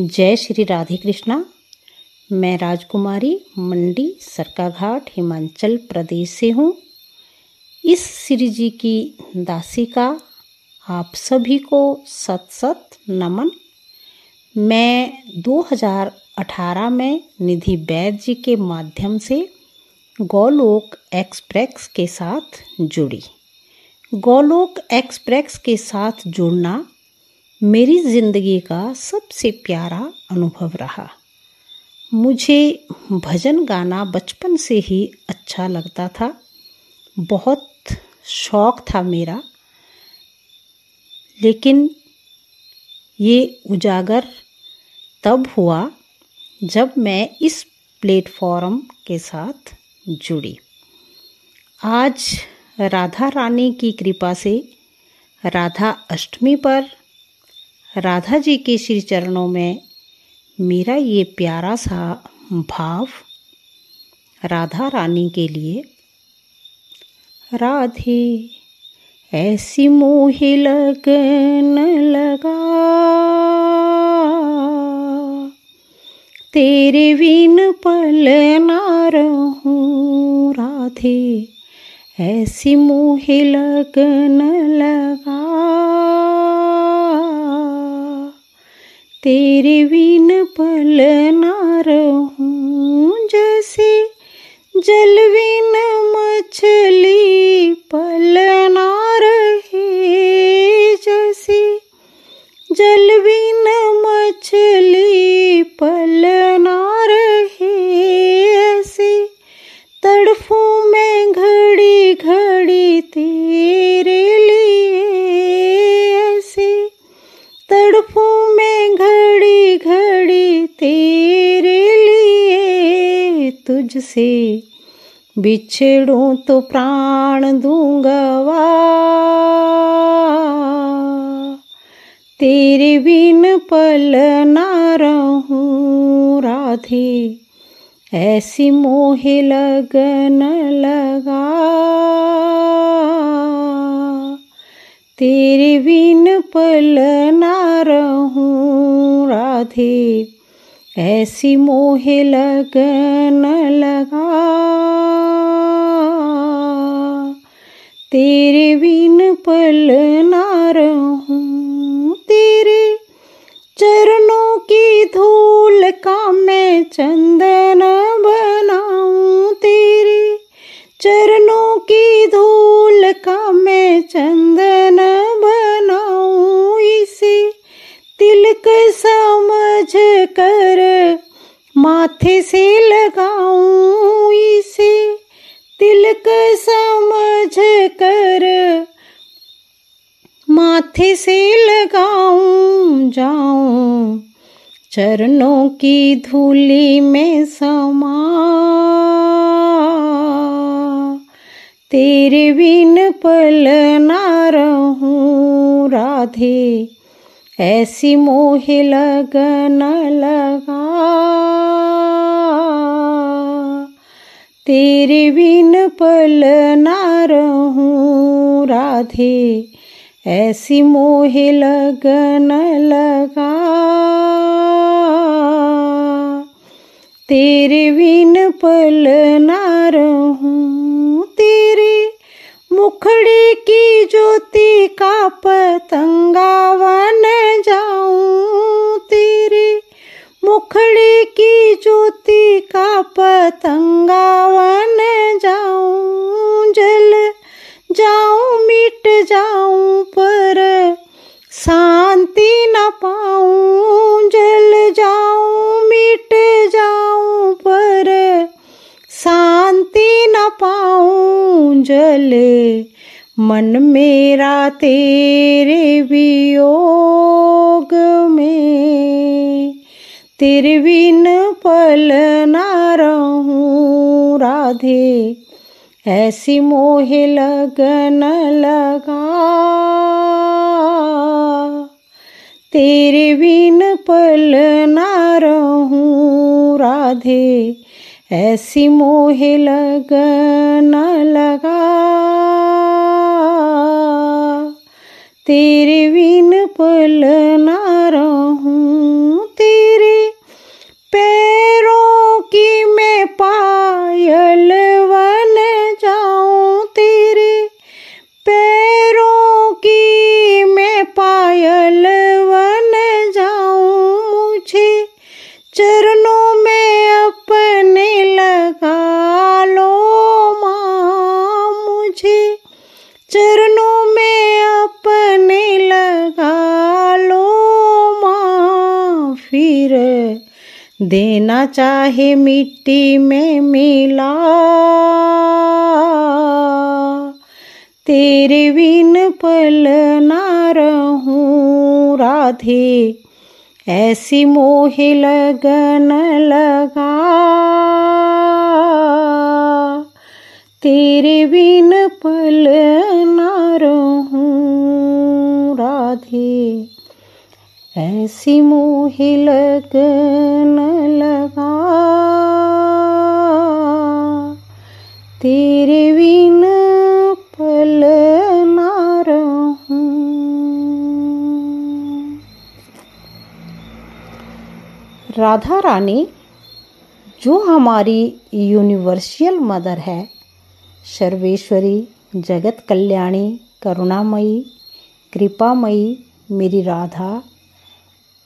जय श्री राधे कृष्णा। मैं राजकुमारी, मंडी, सरकाघाट, हिमाचल प्रदेश से हूँ। इस श्री जी की दासी का आप सभी को सत सत नमन। मैं 2018 में निधि वैद जी के माध्यम से गौलोक एक्सप्रेस के साथ जुड़ी। गौलोक एक्सप्रेस के साथ जुड़ना मेरी ज़िंदगी का सबसे प्यारा अनुभव रहा। मुझे भजन गाना बचपन से ही अच्छा लगता था। बहुत शौक था मेरा। लेकिन ये उजागर तब हुआ जब मैं इस प्लेटफॉर्म के साथ जुड़ी। आज राधा रानी की कृपा से राधा अष्टमी पर राधा जी के श्री चरणों में मेरा ये प्यारा सा भाव राधा रानी के लिए। राधे, ऐसी मोहे लगन लगा। तेरे बिन पल ना रहूँ राधे, ऐसी मोहे लगन लगा। तेरे बिन पल ना रहूँ जैसे जल बिन घड़ी तेरे लिए तुझसे। बिछड़ूं तो प्राण दूँगा तेरे बिन पल ना रहूँ, राधे। ऐसी मोहे लगन लगा। तेरे बिन पल ना रहूँ राधे। ऐसी मोहे लगन लगा। तेरे बिन पल ना रहूँ तेरे चरणों की धूल का मैं चंदन कर माथे से लगाऊँ इसे, तिलक समझ कर माथे से लगाऊँ जाऊँ, चरणों की धूली में समा। तेरे बिन पल ना रहूँ, राधे। ऐसी मोहे लगन लगा। तेरे बिन पल ना रहूँ, राधे, ऐसी मोहे लगन लगा। तेरे बिन पल ना रहूँ, तेरे मुखड़े की ज्योति का पतंगा बन जाऊँ तेरी। मुखड़ी की ज्योति का पतंगा बन जाऊँ। जल जाऊँ, मिट जाऊँ, पर शांति न पाऊँ। जल जाऊँ, मिट जाऊँ, पर शांति न पाऊँ। जले मन मेरा तेरे वियोग में। तेरे बिन पल ना रहूँ, राधे। ऐसी मोहे लगन लगा। तेरे बिन पल ना रहूँ, राधे। ऐसी मोहे लगन लगा। तेरे बिन पल ना रहूँ, तेरे पैरों की मैं पायल बन जाऊँ, तेरे पैरों की मैं पायल बन जाऊँ, मुझे चरणों देना चाहे मिट्टी में मिला। तेरे बिन पल ना रहूँ राधे, ऐसी मोह लगन लगा। तेरे बिन पल ना रहूँ राधे। ऐसी मोहे लगन लगा। तेरे बिन पल राधा रानी, जो हमारी यूनिवर्सल मदर है, सर्वेश्वरी, जगत कल्याणी, करुणामयी, कृपामयी, मेरी राधा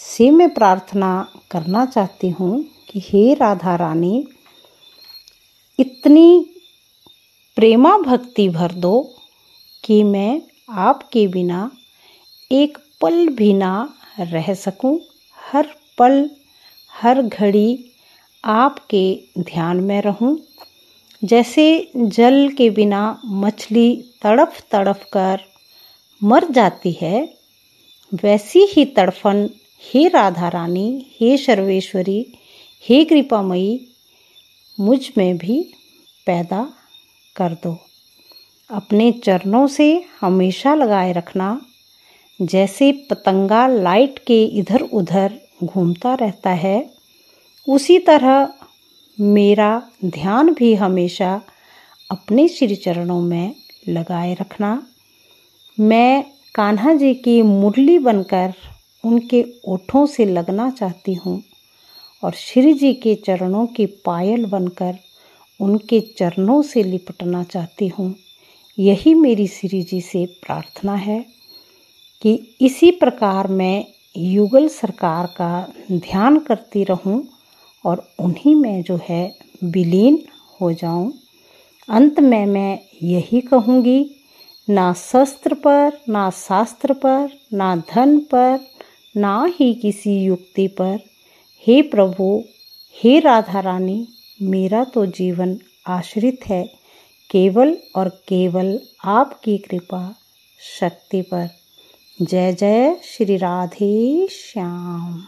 से मैं प्रार्थना करना चाहती हूँ कि हे राधा रानी, इतनी प्रेमा भक्ति भर दो कि मैं आपके बिना एक पल भी ना रह सकूँ। हर पल, हर घड़ी आपके ध्यान में रहूँ। जैसे जल के बिना मछली तड़फ तड़फ कर मर जाती है, वैसी ही तड़फन हे राधा रानी, हे सर्वेश्वरी, हे कृपामयी, मुझमें भी पैदा कर दो। अपने चरणों से हमेशा लगाए रखना, जैसे पतंगा लाइट के इधर उधर घूमता रहता है, उसी तरह मेरा ध्यान भी हमेशा अपने श्री चरणों में लगाए रखना। मैं कान्हा जी की मुरली बनकर उनके ओठों से लगना चाहती हूँ और श्री जी के चरणों की पायल बनकर उनके चरणों से लिपटना चाहती हूँ। यही मेरी श्री जी से प्रार्थना है कि इसी प्रकार मैं युगल सरकार का ध्यान करती रहूँ और उन्हीं में जो है विलीन हो जाऊँ। अंत में मैं यही कहूँगी, ना शस्त्र पर, ना शास्त्र पर, ना धन पर ना ही किसी युक्ति पर। हे प्रभु, हे राधा रानी मेरा तो जीवन आश्रित है। केवल और केवल आपकी कृपा शक्ति पर। जय जय श्री राधे श्याम।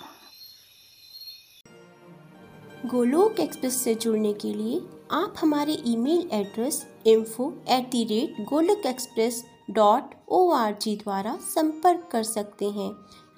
गोलोक एक्सप्रेस से जुड़ने के लिए आप हमारे email address info at the rate Golok express dot O R G द्वारा संपर्क कर सकते हैं।